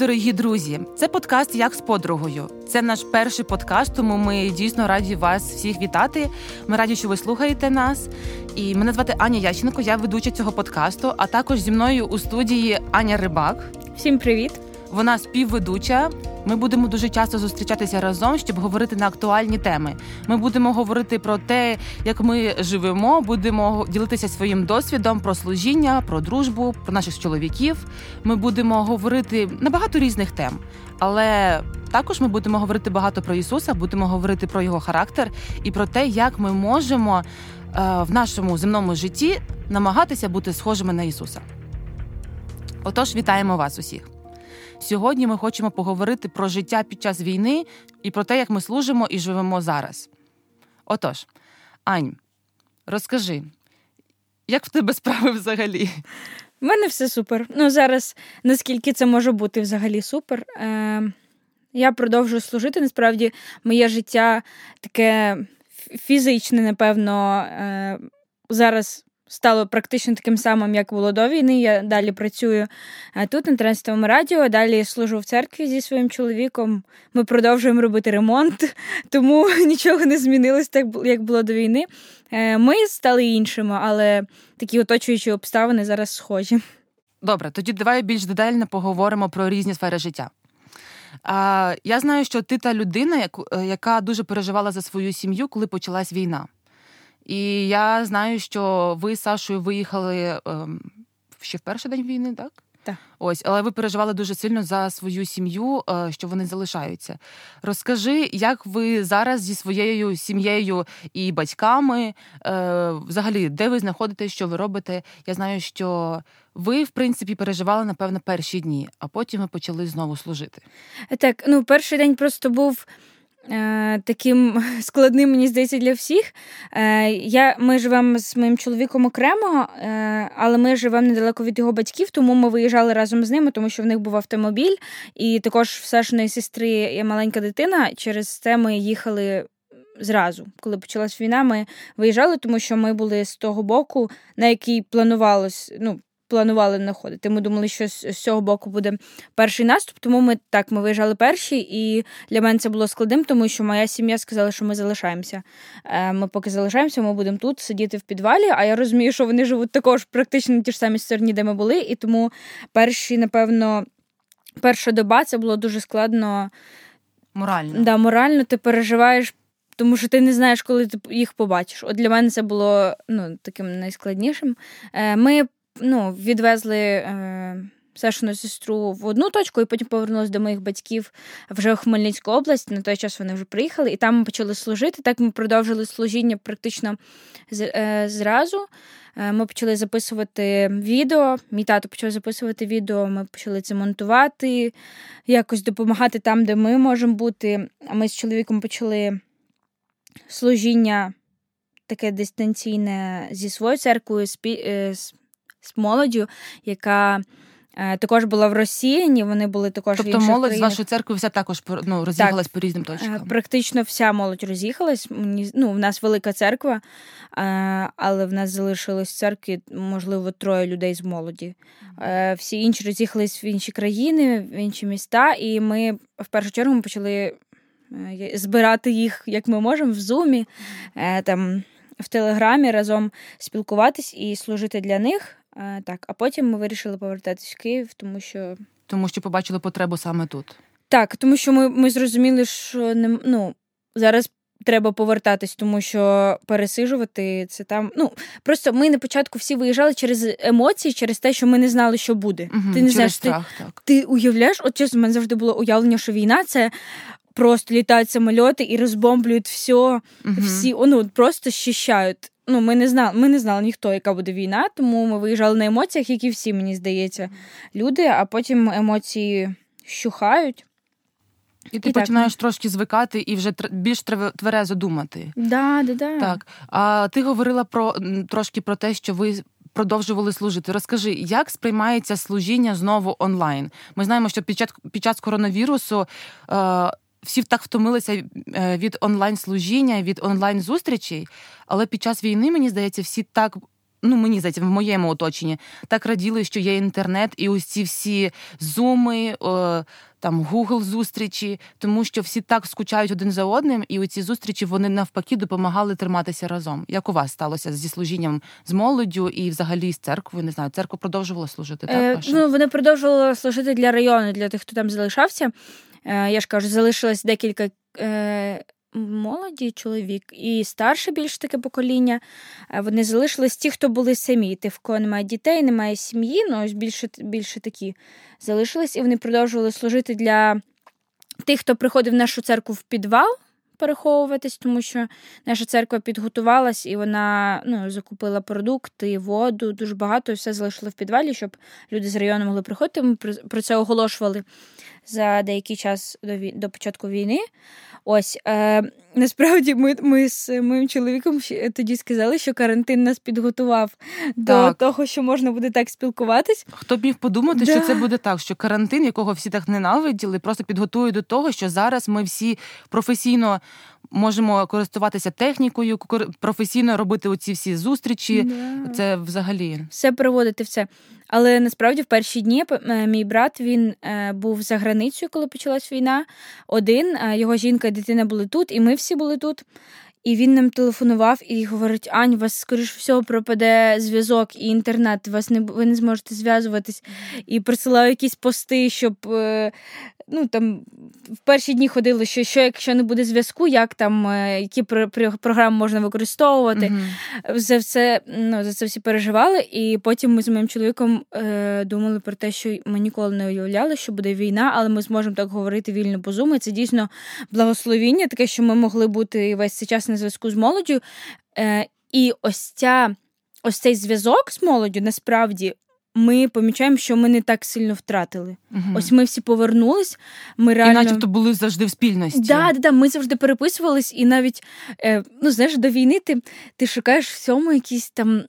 дорогі друзі! Це подкаст як з подругою. Це наш перший подкаст, тому ми дійсно раді вас всіх вітати. Ми раді, що ви слухаєте нас. І мене звати Аня Ященко, я ведуча цього подкасту. А також зі мною у студії Аня Рибак. Всім привіт! Вона співведуча. Ми будемо дуже часто зустрічатися разом, щоб говорити на актуальні теми. Ми будемо говорити про те, як ми живемо, будемо ділитися своїм досвідом про служіння, про дружбу, про наших чоловіків. Ми будемо говорити на багато різних тем, але також ми будемо говорити багато про Ісуса, будемо говорити про його характер і про те, як ми можемо е, в нашому земному житті намагатися бути схожими на Ісуса. Отож, вітаємо вас усіх. Сьогодні ми хочемо поговорити про життя під час війни і про те, як ми служимо і живемо зараз. Отож, Ань, розкажи, як в тебе справи взагалі? У мене все супер. Ну, зараз, наскільки це може бути взагалі супер. Е, Я продовжую служити. Насправді, моє життя таке фізичне, напевно, е, зараз стало практично таким самим, як було до війни. Я далі працюю е, тут, на трансовому радіо, далі служу в церкві зі своїм чоловіком. Ми продовжуємо робити ремонт, тому нічого не змінилось так, як було до війни. Е, ми стали іншими, але такі оточуючі обставини зараз схожі. Добре, тоді давай більш детально поговоримо про різні сфери життя. Я знаю, що ти та людина, е, яка дуже переживала за свою сім'ю, коли почалась війна. І я знаю, що ви з Сашою виїхали ем, ще в перший день війни, так? Так. Ось, але ви переживали дуже сильно за свою сім'ю, е, що вони залишаються. Розкажи, як ви зараз зі своєю сім'єю і батьками, е, взагалі, де ви знаходитесь, що ви робите? Я знаю, що ви, в принципі, переживали, напевно, перші дні, а потім ви почали знову служити. Так, ну перший день просто був. Е, таким складним, мені здається, для всіх. Е, я, Ми живемо з моїм чоловіком окремо, е, але ми живемо недалеко від його батьків, тому ми виїжджали разом з ними, тому що в них був автомобіль, і також в Сашиної сестри є маленька дитина. Через це ми їхали. Зразу, коли почалась війна, ми виїжджали, тому що ми були з того боку, на який планувалось, ну, планували знаходити. Ми думали, що з цього боку буде перший наступ, тому ми так ми виїжджали перші, і для мене це було складним, тому що моя сім'я сказала, що ми залишаємося. Е, ми поки залишаємося, ми будемо тут сидіти в підвалі. А я розумію, що вони живуть також практично на ті ж самі стороні, де ми були, і тому перші, напевно, перша доба це було дуже складно. Морально. Да, Морально ти переживаєш. Тому що ти не знаєш, коли ти їх побачиш. От для мене це було ну, таким найскладнішим. Е, ми ну, відвезли е, Сашину сестру в одну точку, і потім повернулися до моїх батьків вже в Хмельницьку область. На той час вони вже приїхали, і там ми почали служити. Так ми продовжили служіння практично е, зразу. Е, ми почали записувати відео. Мій тато почав записувати відео, ми почали це монтувати, якось допомагати там, де ми можемо бути. А ми з чоловіком почали служіння таке дистанційне зі своєю церквою, з е, з молоддю, яка е, також була в Росії, вони були також тобто в інших молодь країнах. з вашої церкви вся також ну, роз'їхалась так, по різним е, точкам. Практично вся молодь роз'їхалась. Ну, в нас велика церква, е, але в нас залишилось в церкві, можливо, троє людей з молоді. Всі інші роз'їхались в інші країни, в інші міста, і ми в першу чергу ми почали збирати їх, як ми можемо, в зумі. там в Телеграмі разом спілкуватись і служити для них. Так, а потім ми вирішили повертатись в Київ, тому що тому що побачили потребу саме тут. Так, тому що ми ми зрозуміли, що не ну зараз. Треба повертатись, тому що пересижувати це там. Ну просто ми на початку всі виїжджали через емоції, через те, що ми не знали, що буде. Угу, ти не знаєш, страх, ти, так. ти уявляєш, от чесно, в мене завжди було уявлення, що війна це просто літають самоліти і розбомблюють все, угу. всі ну, просто щищають. Ну, ми не знали, ми не знали ніхто, яка буде війна, тому ми виїжджали на емоціях, які всі, мені здається, люди, а потім емоції щухають. І ти і починаєш так. трошки звикати і вже більш тверезо думати. Да, да, да. Так. А ти говорила про трошки про те, що ви продовжували служити. Розкажи, як сприймається служіння знову онлайн? Ми знаємо, що під час під час коронавірусу. Е, всі так втомилися е, від онлайн служіння, від онлайн зустрічей, але під час війни, мені здається, всі так ну мені здається, в моєму оточенні так раділи, що є інтернет, і ось ці всі зуми. О, там Google зустрічі, тому що всі так скучають один за одним, і оці зустрічі вони навпаки допомагали триматися разом. Як у вас сталося зі служінням з молоддю і взагалі з церквою? Не знаю, церква продовжувала служити. Так е, ну вони продовжували служити для району, для тих, хто там залишався. Е, я ж кажу, залишилось декілька. Е, молоді чоловік і старше більш таке покоління. Е, вони залишились ті, хто були самі. Ті, в кого немає дітей, немає сім'ї, ну ось більше більше такі залишились, і вони продовжували служити для тих, хто приходив в нашу церкву в підвал. Переховуватись, тому що наша церква підготувалась і вона ну, закупила продукти, воду, дуже багато, і все залишили в підвалі, щоб люди з району могли приходити. Ми про це оголошували за деякий час до до початку війни. Ось е, насправді ми ми з моїм чоловіком тоді сказали, що карантин нас підготував так. до того, що можна буде так спілкуватись. Хто б міг подумати, да. що це буде так, що карантин, якого всі так ненавиділи, просто підготує до того, що зараз ми всі професійно можемо користуватися технікою, професійно робити оці всі зустрічі. Да. Це взагалі все проводити все. Але насправді в перші дні е, мій брат він е, був за границею, коли почалась війна. Один його жінка і дитина були тут, і ми всі були тут. І він нам телефонував і говорить: Ань, у вас, скоріш всього, пропаде зв'язок і інтернет, вас не ви не зможете зв'язуватись. І присилав якісь пости, щоб е, ну там в перші дні ходили, що що якщо не буде зв'язку, як там е, які програми можна використовувати. Mm-hmm. За все ну, за це всі переживали. І потім ми з моїм чоловіком е, думали про те, що ми ніколи не уявляли, що буде війна, але ми зможемо так говорити вільно по зуму. Це дійсно благословіння, таке, що ми могли бути весь цей час на зв'язку з молоддю. Е, І ось ця. Ось цей зв'язок з молоддю насправді ми помічаємо, що ми не так сильно втратили. Угу. Ось ми всі повернулись. Ми реально... І начебто були завжди в спільності. Да, да, да, Ми завжди переписувались, і навіть е, ну знаєш, до війни ти ти шукаєш всьому якісь там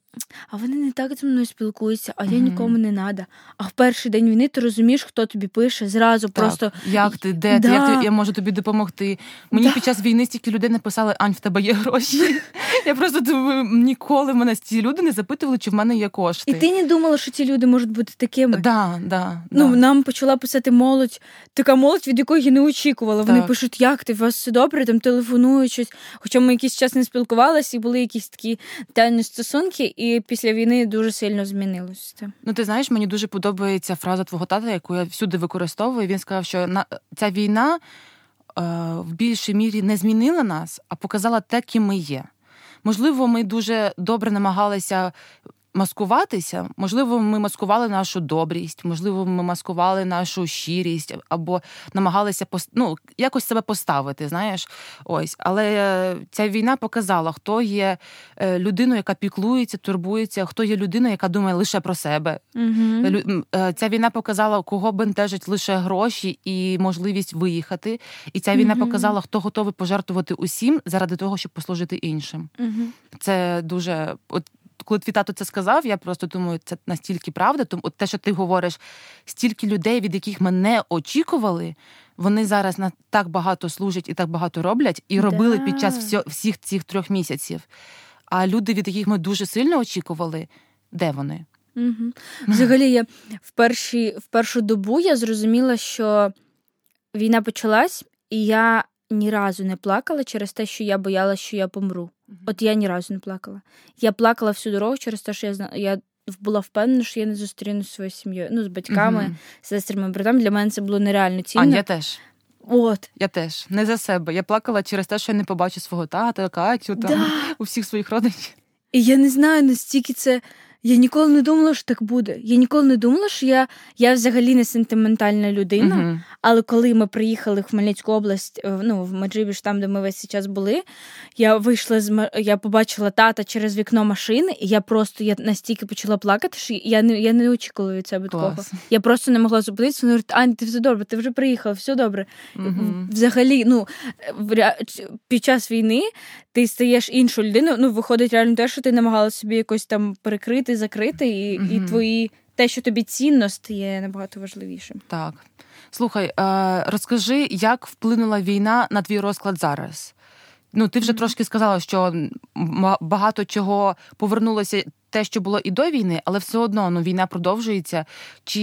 а вони не так зі мною спілкуються, а я нікому не надо. А в перший день війни ти розумієш, хто тобі пише, зразу так. просто як ти, де да. ти, як ти, я можу тобі допомогти. Мені да. під час війни стільки людей написали, Ань, в тебе є гроші. Я просто думаю, ніколи мене ці люди не запитували, чи в мене є кошти. І ти не думала, що ці люди можуть бути такими. Да, да, Ну, да. Нам почала писати молодь, така молодь, від якої я не очікувала. Вони пишуть, як ти, у вас все добре, там телефонують щось. Хоча ми якийсь час не спілкувалися, і були якісь такі тайні стосунки, і після війни дуже сильно змінилося. Ну, ти знаєш, мені дуже подобається фраза твого тата, яку я всюди використовую. Він сказав, що на ця війна е, в більшій мірі не змінила нас, а показала те, ким ми є. Можливо, ми дуже добре намагалися маскуватися. Можливо, ми маскували нашу добрість, можливо, ми маскували нашу щирість або намагалися ну, якось себе поставити. Знаєш, ось, але ця війна показала, хто є е, людиною, яка піклується, турбується, хто є людиною, яка думає лише про себе. Угу. Ця війна показала, кого бентежать лише гроші і можливість виїхати. І ця війна угу. показала, хто готовий пожертвувати усім заради того, щоб послужити іншим. Угу. Це дуже от коли твій тато це сказав, я просто думаю, це настільки правда. Тому от те, що ти говориш, стільки людей, від яких ми не очікували, вони зараз на так багато служать і так багато роблять, і робили да. під час всьо, всіх цих трьох місяців. А люди, від яких ми дуже сильно очікували, де вони? Угу. Взагалі, я в перші, в першу добу я зрозуміла, що війна почалась, і я ні разу не плакала через те, що я боялася, що я помру. От я ні разу не плакала. Я плакала всю дорогу через те, що я я була впевнена, що я не зустріну своєю сім'єю. Ну, з батьками, uh сестрами, братами. Для мене це було нереально цінно. А я теж. От. Я теж не за себе. Я плакала через те, що я не побачу свого тата, Катю, там, да. у всіх своїх родичів. І я не знаю, настільки це я ніколи не думала, що так буде. Я ніколи не думала, що я я взагалі не сентиментальна людина. Uh-huh. Але коли ми приїхали в Хмельницьку область, е, ну в Маджибіш, там де ми весь час були, я вийшла з я побачила тата через вікно машини, і я просто я настільки почала плакати, що я не я не очікувала від себе такого. Я просто не могла зупинитися. Вони говорять, Ань, ти все добре, ти вже приїхала, все добре. Uh-huh. Взагалі, ну під час війни ти стаєш іншою людиною. Ну, виходить реально те, що ти намагалася собі якось там перекрити, закрити, і mm і твої те, що тобі цінно, стає набагато важливішим. Так. Слухай, е, розкажи, як вплинула війна на твій розклад зараз? Ну, ти вже трошки сказала, що багато чого повернулося те, що було і до війни, але все одно ну, війна продовжується. Чи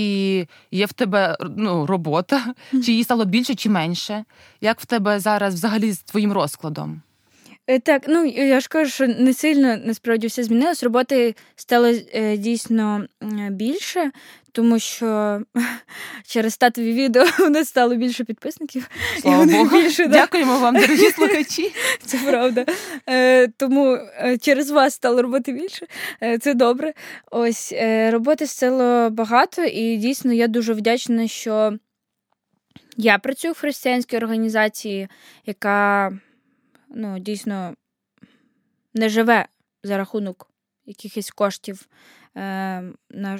є в тебе ну, робота, чи її стало більше, чи менше? Як в тебе зараз взагалі з твоїм розкладом? Е, так, ну я ж кажу, що не сильно насправді все змінилось. Роботи стало е, дійсно більше, тому що через статові відео у нас стало більше підписників. Слава Богу. Більше, да. Дякуємо вам, дорогі слухачі. Це правда. Е, Тому через вас стало роботи більше. Це добре. Ось роботи стало багато, і дійсно я дуже вдячна, що я працюю в християнській організації, яка ну, дійсно не живе за рахунок якихось коштів е,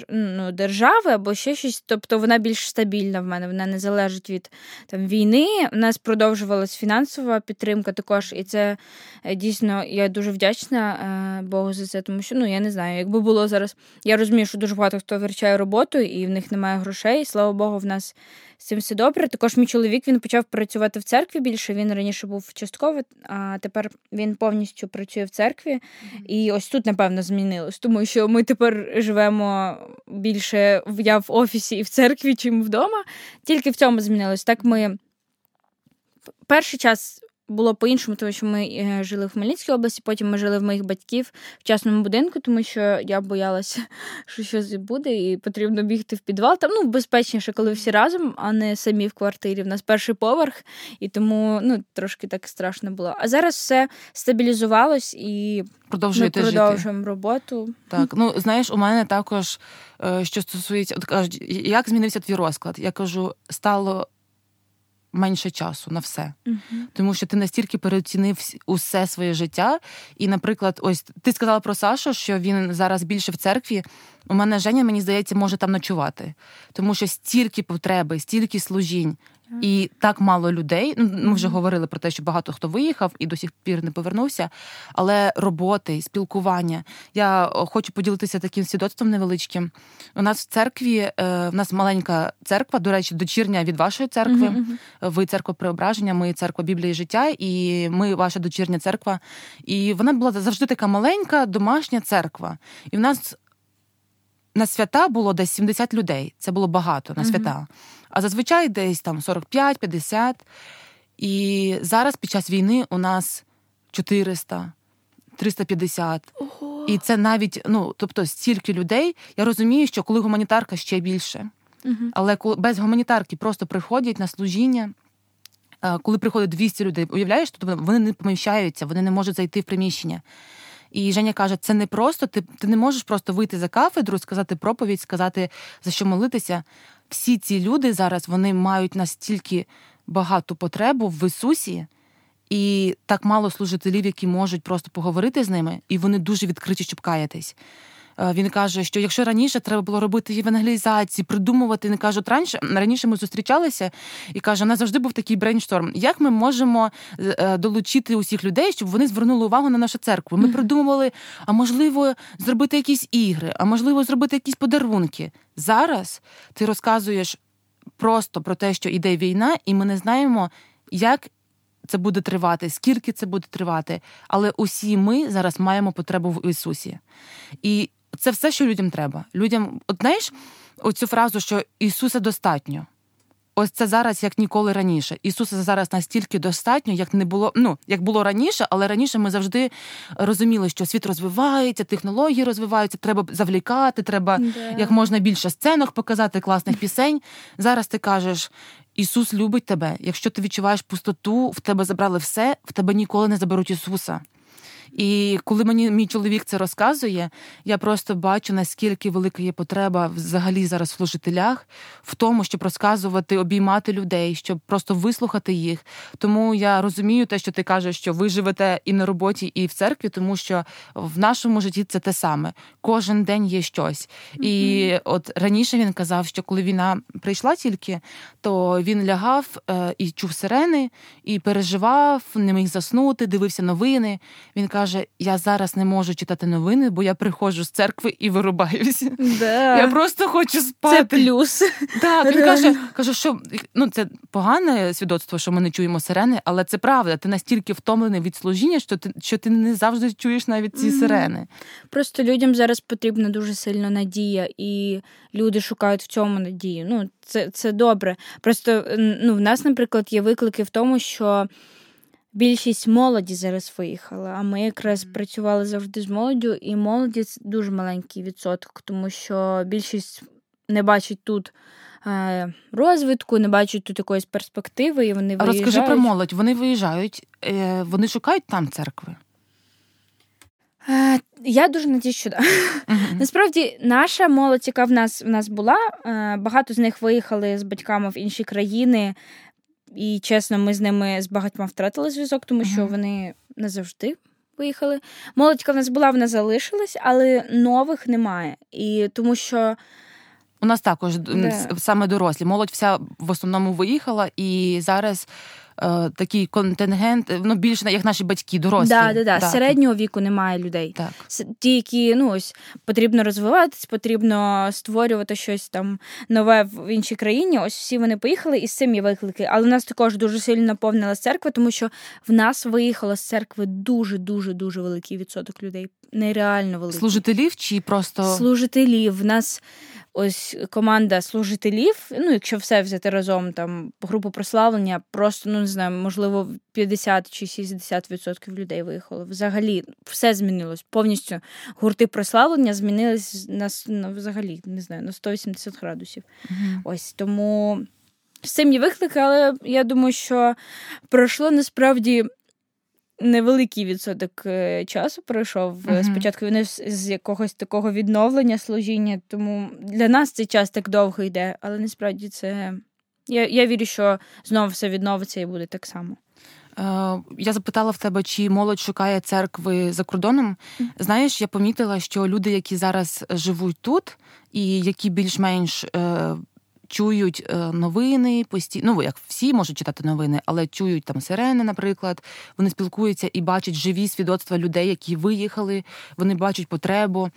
ну, держави або ще щось. Тобто вона більш стабільна в мене, вона не залежить від там, війни. У нас продовжувалась фінансова підтримка також, і це е, дійсно я дуже вдячна е, Богу за це, тому що ну я не знаю, якби було зараз. Я розумію, що дуже багато хто втрачає роботу і в них немає грошей. Слава Богу, в нас з цим все добре. Також мій чоловік він почав працювати в церкві більше. Він раніше був частково, а тепер він повністю працює в церкві. І ось тут, напевно, змінилось, тому що ми тепер живемо більше я в офісі і в церкві, чим вдома. Тільки в цьому змінилось. Так ми перший час було по-іншому, тому що ми е, жили в Хмельницькій області, потім ми жили в моїх батьків в частному будинку, тому що я боялася, що щось буде, і потрібно бігти в підвал. Там ну, безпечніше, коли всі разом, а не самі в квартирі. В нас перший поверх, і тому ну, трошки так страшно було. А зараз все стабілізувалось і Продовжуєте ми продовжуємо жити. роботу. Так, ну знаєш, у мене також е, що стосується, от кажуть, як змінився твій розклад? Я кажу, стало менше часу на все, uh тому що ти настільки переоцінив усе своє життя. І, наприклад, ось ти сказала про Сашу, що він зараз більше в церкві. У мене Женя, мені здається, може там ночувати, тому що стільки потреби, стільки служінь. І так мало людей. Ну, ми вже говорили про те, що багато хто виїхав і до сих пір не повернувся. Але роботи, спілкування. Я хочу поділитися таким свідоцтвом невеличким. У нас в церкві, е, в нас маленька церква, до речі, дочірня від вашої церкви. Uh-huh. Ви церква преображення, ми церква Біблії життя, і ми ваша дочірня церква. І вона була завжди така маленька домашня церква. І в нас на свята було десь 70 людей. Це було багато на свята. Uh-huh. А зазвичай десь там 45-50. І зараз під час війни у нас 400, 350. Ого. І це навіть, ну тобто, стільки людей. Я розумію, що коли гуманітарка ще більше. Угу. Але коли без гуманітарки просто приходять на служіння. Коли приходить 200 людей, уявляєш, тобто вони не поміщаються, вони не можуть зайти в приміщення. І Женя каже, це не просто, ти ти не можеш просто вийти за кафедру, сказати проповідь, сказати за що молитися. Всі ці люди зараз вони мають настільки багату потребу в Ісусі, і так мало служителів, які можуть просто поговорити з ними, і вони дуже відкриті, щоб каятись. Е, він каже, що якщо раніше треба було робити євангелізації, придумувати, не кажуть раніше раніше ми зустрічалися і каже, у нас завжди був такий brainstorm. Як ми можемо е, долучити усіх людей, щоб вони звернули увагу на нашу церкву? Ми придумували, а можливо, зробити якісь ігри, а можливо, зробити якісь подарунки. Зараз ти розказуєш просто про те, що іде війна, і ми не знаємо, як. Це буде тривати, скільки це буде тривати, але усі ми зараз маємо потребу в Ісусі. І це все, що людям треба. Людям, от знаєш, оцю фразу, що Ісуса достатньо. Ось це зараз як ніколи раніше. Ісуса зараз настільки достатньо, як не було. Ну як було раніше, але раніше ми завжди розуміли, що світ розвивається, технології розвиваються, треба завлікати, треба yeah. як можна більше сценок показати, класних пісень. Зараз ти кажеш: Ісус любить тебе. Якщо ти відчуваєш пустоту, в тебе забрали все, в тебе ніколи не заберуть Ісуса. І коли мені мій чоловік це розказує, я просто бачу, наскільки велика є потреба взагалі зараз в служителях, в тому, щоб розказувати, обіймати людей, щоб просто вислухати їх. Тому я розумію те, що ти кажеш, що ви живете і на роботі, і в церкві, тому що в нашому житті це те саме. Кожен день є щось. Mm-hmm. І от раніше він казав, що коли війна прийшла тільки, то він лягав е, і чув сирени, і переживав, не міг заснути, дивився новини. Він каже, каже: Я зараз не можу читати новини, бо я приходжу з церкви і вирубаюся. Да. Я просто хочу спати. Це плюс. Так, він каже, каже, що ну це погане свідоцтво, що ми не чуємо сирени, але це правда. Ти настільки втомлений від служіння, що ти що ти не завжди чуєш навіть ці mm-hmm. сирени. Просто людям зараз потрібна дуже сильна надія, і люди шукають в цьому надію. Ну, це це добре. Просто ну, в нас, наприклад, є виклики в тому, що. Більшість молоді зараз виїхала, а ми якраз працювали завжди з молоддю, і молоді це дуже маленький відсоток, тому що більшість не бачить тут е, розвитку, не бачать тут якоїсь перспективи, і вони виїжджають. Розкажи про молодь. Вони виїжджають, е, вони шукають там церкви. Е, я дуже надію, що да. Uh-huh. Насправді, наша молодь, яка в нас в нас була, багато з них виїхали з батьками в інші країни. І чесно, ми з ними з багатьма втратили зв'язок, тому що uh-huh. вони не завжди виїхали. Молодька в нас була, вона залишилась, але нових немає. І тому що. У нас також yeah. саме дорослі. Молодь вся в основному виїхала, і зараз е, такий контингент, ну більше як наші батьки, дорослі. Да, да, да. Середнього віку немає людей. Так. Ті, які ну ось потрібно розвиватись, потрібно створювати щось там нове в іншій країні. Ось всі вони поїхали, і з цим є виклики. Але в нас також дуже сильно наповнила церква, тому що в нас виїхало з церкви дуже дуже дуже великий відсоток людей. Нереально великий. служителів чи просто служителів. В нас ось команда служителів. Ну, якщо все взяти разом, там групу прославлення, просто ну не знаю, можливо, 50 чи 60% людей виїхало. Взагалі, все змінилось. Повністю гурти прославлення змінились на ну, взагалі, не знаю, на 180 градусів. Mm-hmm. Ось тому. З цим є виклики, але я думаю, що пройшло насправді невеликий відсоток е, часу пройшов uh-huh. спочатку війни з якогось такого відновлення служіння, тому для нас цей час так довго йде, але насправді це я, я вірю, що знову все відновиться і буде так само. Е, я запитала в тебе, чи молодь шукає церкви за кордоном. Знаєш, я помітила, що люди, які зараз живуть тут, і які більш-менш чують е, новини постійно, ну як всі можуть читати новини, але чують там сирени, наприклад. Вони спілкуються і бачать живі свідоцтва людей, які виїхали, вони бачать потребу,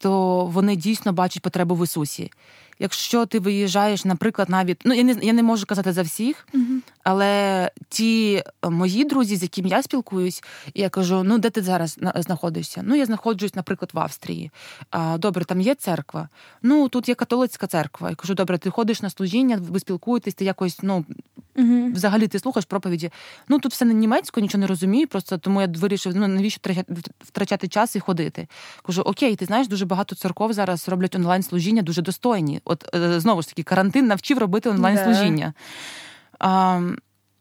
то вони дійсно бачать потребу в Ісусі якщо ти виїжджаєш, наприклад, навіть ну я не я не можу казати за всіх, угу. але ті е, мої друзі, з якими я спілкуюсь, я кажу: ну де ти зараз знаходишся? Ну я знаходжусь, наприклад, в Австрії. А, Добре, там є церква. Ну тут є католицька церква. Я кажу, добре, ти ходиш на служіння, ви спілкуєтесь, ти якось ну. Угу. Взагалі ти слухаєш проповіді. Ну тут все на німецьку, нічого не розумію. Просто тому я вирішив, ну навіщо втрачати час і ходити. Кажу, окей, ти знаєш, дуже багато церков зараз роблять онлайн служіння дуже достойні. От е, знову ж таки, карантин навчив робити онлайн служіння. А,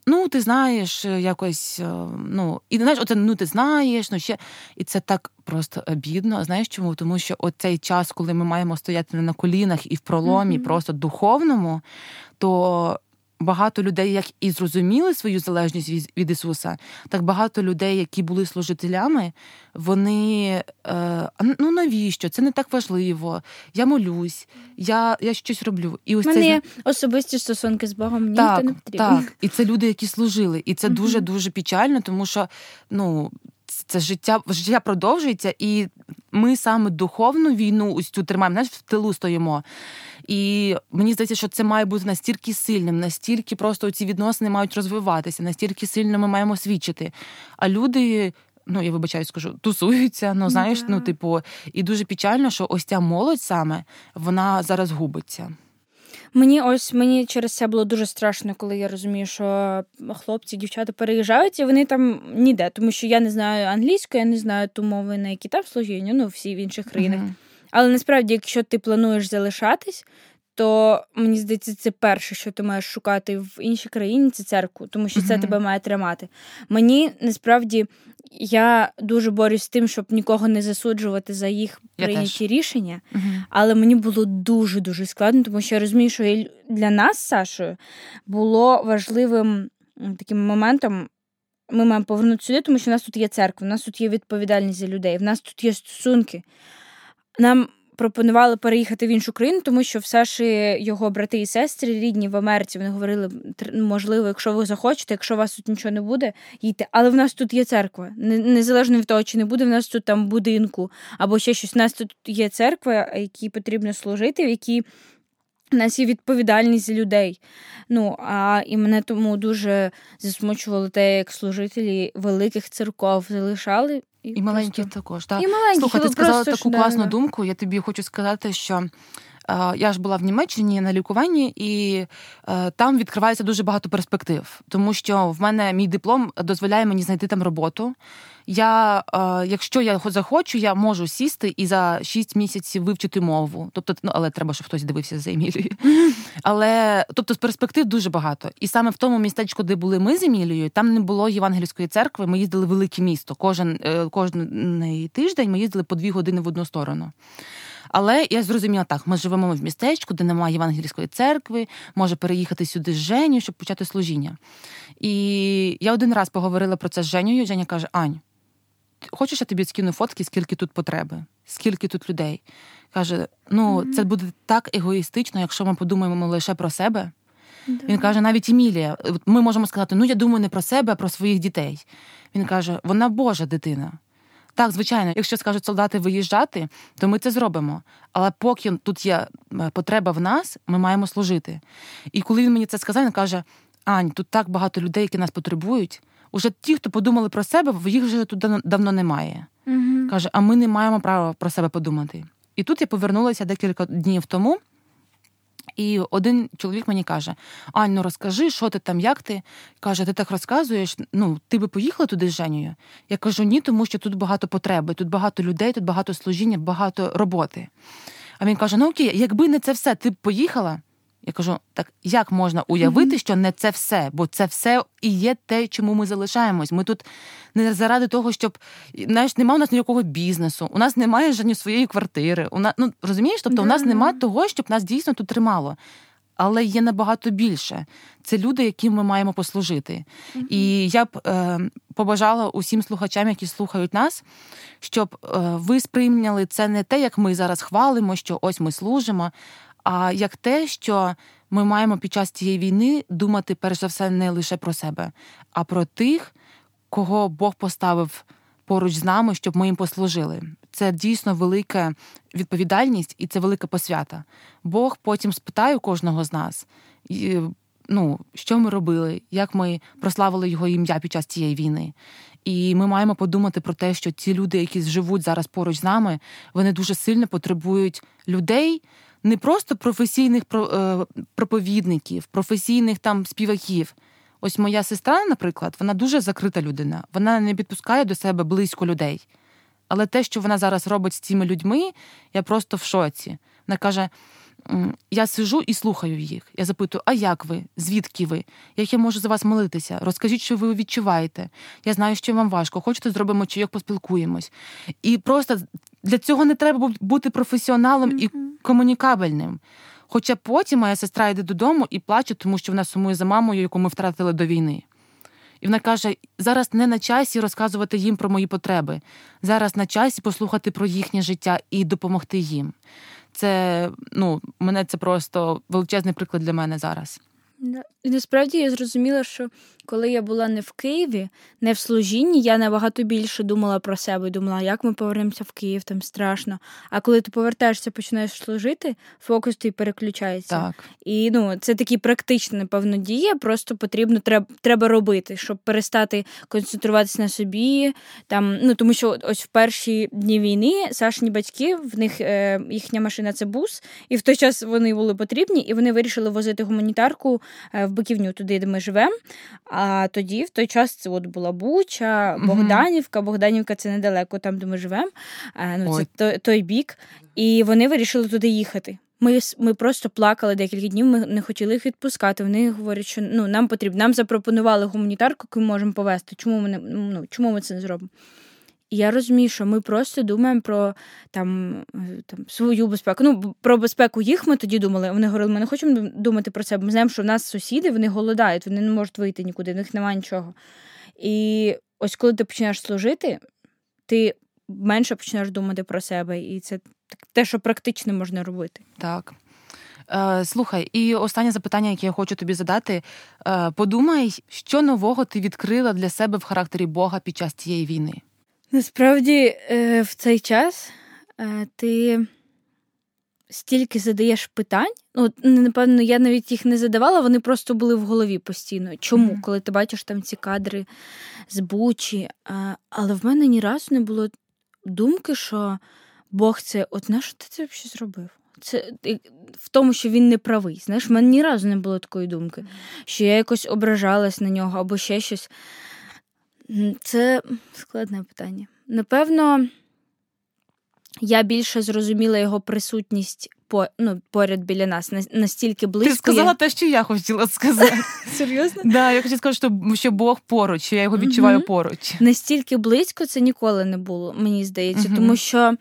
Ну, ти знаєш, е, якось, е, ну, і знаєш, оце ну ти знаєш, ну ще. І це так просто обідно. Знаєш чому? Тому що оцей час, коли ми маємо стояти на колінах і в проломі, mm-hmm. просто духовному, то багато людей, як і зрозуміли свою залежність від Ісуса, так багато людей, які були служителями, вони е, ну навіщо? Це не так важливо. Я молюсь, я я щось роблю. І ось мене це... особисті стосунки з Богом мені так, не потрібно. Так, і це люди, які служили, і це дуже дуже печально, тому що ну це життя життя продовжується, і ми саме духовну війну ось цю тримаємо, знаєш, в тилу стоїмо. І мені здається, що це має бути настільки сильним, настільки просто ці відносини мають розвиватися, настільки сильно ми маємо свідчити. А люди. Ну, я вибачаю, скажу, тусуються, ну знаєш, yeah. ну, типу, і дуже печально, що ось ця молодь саме вона зараз губиться. Мені ось мені через це було дуже страшно, коли я розумію, що хлопці, дівчата переїжджають, і вони там ніде, тому що я не знаю англійську, я не знаю ту мови, на які там служіння, ну всі в інших країнах. Uh-huh. Але насправді, якщо ти плануєш залишатись, то мені здається, це перше, що ти маєш шукати в іншій країні, це церкву, тому що це тебе має тримати. Мені насправді я дуже борюсь з тим, щоб нікого не засуджувати за їх прийняті рішення, але мені було дуже дуже складно, тому що я розумію, що для нас Сашою було важливим таким моментом. Ми маємо повернути сюди, тому що в нас тут є церква, в нас тут є відповідальність за людей, в нас тут є стосунки. Нам пропонували переїхати в іншу країну, тому що все ж його брати і сестри рідні в Америці. Вони говорили, можливо, якщо ви захочете, якщо у вас тут нічого не буде, їдьте. Але в нас тут є церква. Незалежно від того, чи не буде в нас тут там будинку або ще щось. У нас тут є церква, якій потрібно служити, в якій у нас є відповідальність за людей. Ну, а і мене тому дуже засмучувало те, як служителі великих церков залишали. І, і маленькі просто... також. Так. І маленькі, Слухай, ти сказала таку класну да. думку. Я тобі хочу сказати, що. Я ж була в Німеччині на лікуванні, і е, там відкривається дуже багато перспектив, тому що в мене мій диплом дозволяє мені знайти там роботу. Я, е, Якщо я захочу, я можу сісти і за 6 місяців вивчити мову. Тобто, ну але треба, щоб хтось дивився за Емілією. Але тобто, з перспектив дуже багато. І саме в тому містечку, де були ми з Емілією, там не було євангельської церкви. Ми їздили в велике місто. Кожен е, кожен тиждень ми їздили по дві години в одну сторону. Але я зрозуміла так: ми живемо в містечку, де немає євангельської церкви, може переїхати сюди з Женю, щоб почати служіння. І я один раз поговорила про це з Женєю. Женя каже: Ань, хочеш, я тобі скину фотки, скільки тут потреби, скільки тут людей. Каже: ну, mm-hmm. це буде так егоїстично, якщо ми подумаємо лише про себе. Да. Він каже, навіть Емілія, ми можемо сказати, ну я думаю не про себе, а про своїх дітей. Він каже, вона Божа дитина. Так, звичайно, якщо скажуть солдати виїжджати, то ми це зробимо. Але поки тут є потреба в нас, ми маємо служити. І коли він мені це сказав, він каже: Ань, тут так багато людей, які нас потребують. Уже ті, хто подумали про себе, їх вже тут давно немає. Угу. Каже, а ми не маємо права про себе подумати. І тут я повернулася декілька днів тому. І один чоловік мені каже: Ань, ну розкажи, що ти там, як ти? Каже, ти так розказуєш, ну, ти би поїхала туди з Женєю? Я кажу, ні, тому що тут багато потреби, тут багато людей, тут багато служіння, багато роботи. А він каже: Ну окей, якби не це все, ти б поїхала? Я кажу, так як можна уявити, що не це все, бо це все і є те, чому ми залишаємось. Ми тут не заради того, щоб знаєш, немає у нас ніякого бізнесу, у нас немає жодні своєї квартири. У нас, ну розумієш, тобто у нас немає того, щоб нас дійсно тут тримало. Але є набагато більше. Це люди, яким ми маємо послужити. Mm-hmm. І я б е, побажала усім слухачам, які слухають нас, щоб е, ви сприйняли це не те, як ми зараз хвалимо, що ось ми служимо, а як те, що ми маємо під час цієї війни думати перш за все не лише про себе, а про тих, кого Бог поставив поруч з нами, щоб ми їм послужили. Це дійсно велика відповідальність і це велика посвята. Бог потім спитає кожного з нас, ну, що ми робили, як ми прославили його ім'я під час цієї війни. І ми маємо подумати про те, що ці люди, які живуть зараз поруч з нами, вони дуже сильно потребують людей не просто професійних е, проповідників, професійних там співаків. Ось моя сестра, наприклад, вона дуже закрита людина. Вона не підпускає до себе близько людей. Але те, що вона зараз робить з цими людьми, я просто в шоці. Вона каже: я сижу і слухаю їх. Я запитую, а як ви? Звідки ви? Як я можу за вас молитися? Розкажіть, що ви відчуваєте. Я знаю, що вам важко. Хочете, зробимо чайок, поспілкуємось. І просто для цього не треба бути професіоналом mm-hmm. і комунікабельним. Хоча потім моя сестра йде додому і плаче, тому що вона сумує за мамою, яку ми втратили до війни. І вона каже: зараз не на часі розказувати їм про мої потреби. Зараз на часі послухати про їхнє життя і допомогти їм. Це ну, мене це просто величезний приклад для мене зараз. І насправді я зрозуміла, що коли я була не в Києві, не в служінні, я набагато більше думала про себе. Думала, як ми повернемося в Київ, там страшно. А коли ти повертаєшся, починаєш служити, фокус твій переключається. Так. І ну, це такі практична, напевно, дія. Просто потрібно треба треба робити, щоб перестати концентруватися на собі. Там, ну Тому що ось в перші дні війни Сашні батьки, в них е, їхня машина це бус, і в той час вони були потрібні, і вони вирішили возити гуманітарку е, в Биківню, туди, де ми живемо. А тоді, в той час, це от була Буча, Богданівка. Богданівка це недалеко, там, де ми живемо. Ну, це той, той бік. І вони вирішили туди їхати. Ми ми просто плакали декілька днів, ми не хотіли їх відпускати. Вони говорять, що ну, нам потрібно, нам запропонували гуманітарку, яку ми можемо повезти. Чому ми не ну, чому ми це не зробимо? Я розумію, що ми просто думаємо про там там свою безпеку. Ну, про безпеку їх ми тоді думали. Вони говорили, ми не хочемо думати про це. Ми знаємо, що в нас сусіди вони голодають, вони не можуть вийти нікуди, в них немає нічого. І ось коли ти починаєш служити, ти менше починаєш думати про себе. І це те, що практично можна робити. Так. Е, Слухай, і останнє запитання, яке я хочу тобі задати: Е, подумай, що нового ти відкрила для себе в характері Бога під час цієї війни? Насправді, е, в цей час е, ти стільки задаєш питань. Ну, напевно, я навіть їх не задавала, вони просто були в голові постійно. Чому? Mm-hmm. Коли ти бачиш там ці кадри з Бучі. Але в мене ні разу не було думки, що Бог це, от на що ти це взагалі зробив? Це в тому, що він не правий. Знаєш, в мене ні разу не було такої думки, що я якось ображалась на нього або ще щось. Це складне питання. Напевно, я більше зрозуміла його присутність по, ну, поряд біля нас, настільки близько. Ти сказала я... те, що я хотіла сказати. Серйозно? Да, Я хочу сказати, що Бог поруч, що я його відчуваю поруч. Настільки близько це ніколи не було, мені здається, тому що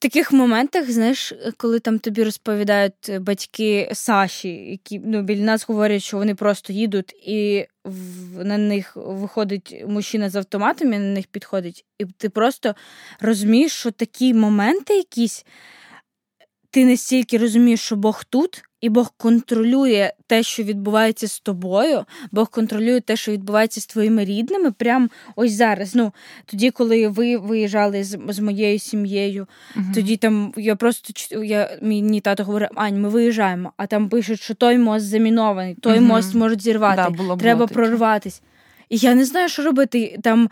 таких моментах, знаєш, коли там тобі розповідають батьки Саші, які ну, біля нас говорять, що вони просто їдуть, і в, на них виходить мужчина з автоматом і на них підходить, і ти просто розумієш, що такі моменти якісь ти настільки розумієш, що Бог тут, і Бог контролює те, що відбувається з тобою, Бог контролює те, що відбувається з твоїми рідними. Прямо ось зараз. Ну тоді, коли ви виїжджали з, з моєю сім'єю, угу. тоді там я просто я мій тато говорив, Ань, ми виїжджаємо, а там пишуть, що той мост замінований, той угу. мост можуть зірвати, да, було, треба було прорватись. І я не знаю, що робити. Там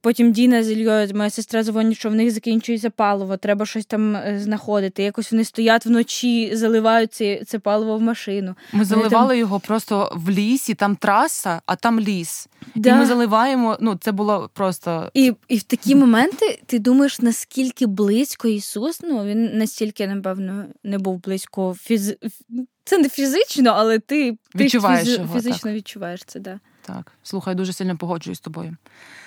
потім Діна з Ільєю, моя сестра дзвонить, що в них закінчується паливо, треба щось там е, знаходити. Якось вони стоять вночі, заливають це, це паливо в машину. Ми заливали там... його просто в лісі, там траса, а там ліс. Да. І ми заливаємо. Ну, це було просто. І і в такі моменти ти думаєш, наскільки близько Ісус, ну він настільки, напевно, не був близько фіз... Це не фізично, але ти, ти фіз... його, фізично так. відчуваєш це. Да. Так, слухай, дуже сильно погоджуюсь з тобою.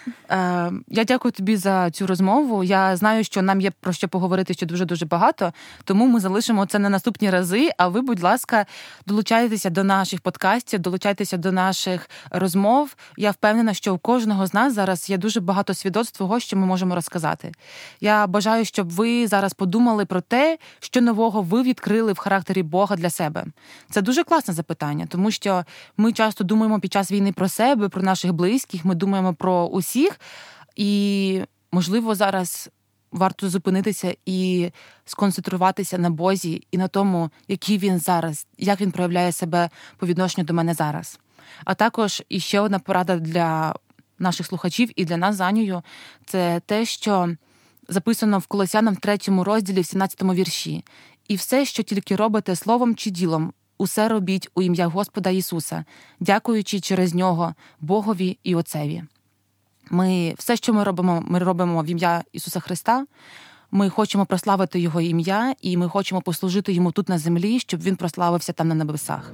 Е, Я дякую тобі за цю розмову. Я знаю, що нам є про що поговорити ще дуже дуже багато, тому ми залишимо це на наступні рази. А ви, будь ласка, долучайтеся до наших подкастів, долучайтеся до наших розмов. Я впевнена, що у кожного з нас зараз є дуже багато свідоцтв того, що ми можемо розказати. Я бажаю, щоб ви зараз подумали про те, що нового ви відкрили в характері Бога для себе. Це дуже класне запитання, тому що ми часто думаємо під час війни про себе, про наших близьких. Ми думаємо про усіх, і можливо зараз. Варто зупинитися і сконцентруватися на Бозі і на тому, який він зараз, як він проявляє себе по відношенню до мене зараз. А також іще одна порада для наших слухачів і для нас з Анею – це те, що записано в Колосянам в третьому розділі, в 17-му вірші. І все, що тільки робите словом чи ділом, усе робіть у ім'я Господа Ісуса, дякуючи через нього Богові і Отцеві. Ми все, що ми робимо, ми робимо в ім'я Ісуса Христа. Ми хочемо прославити Його ім'я, і ми хочемо послужити йому тут на землі, щоб він прославився там на небесах.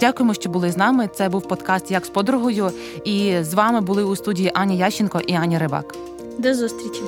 Дякуємо, що були з нами. Це був подкаст Як з подругою. І з вами були у студії Аня Ященко і Аня Рибак. До зустрічі.